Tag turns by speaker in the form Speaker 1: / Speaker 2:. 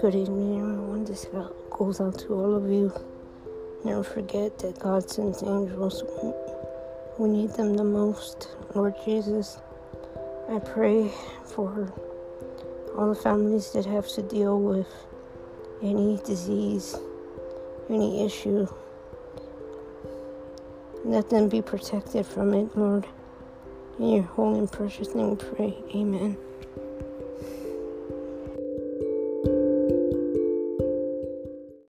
Speaker 1: Good evening, everyone. This goes out to all of you. Never forget that God sends angels we need them the most. Lord Jesus, I pray for all the families that have to deal with any disease, any issue. Let them be protected from it, Lord. In your holy and precious name, we pray. Amen.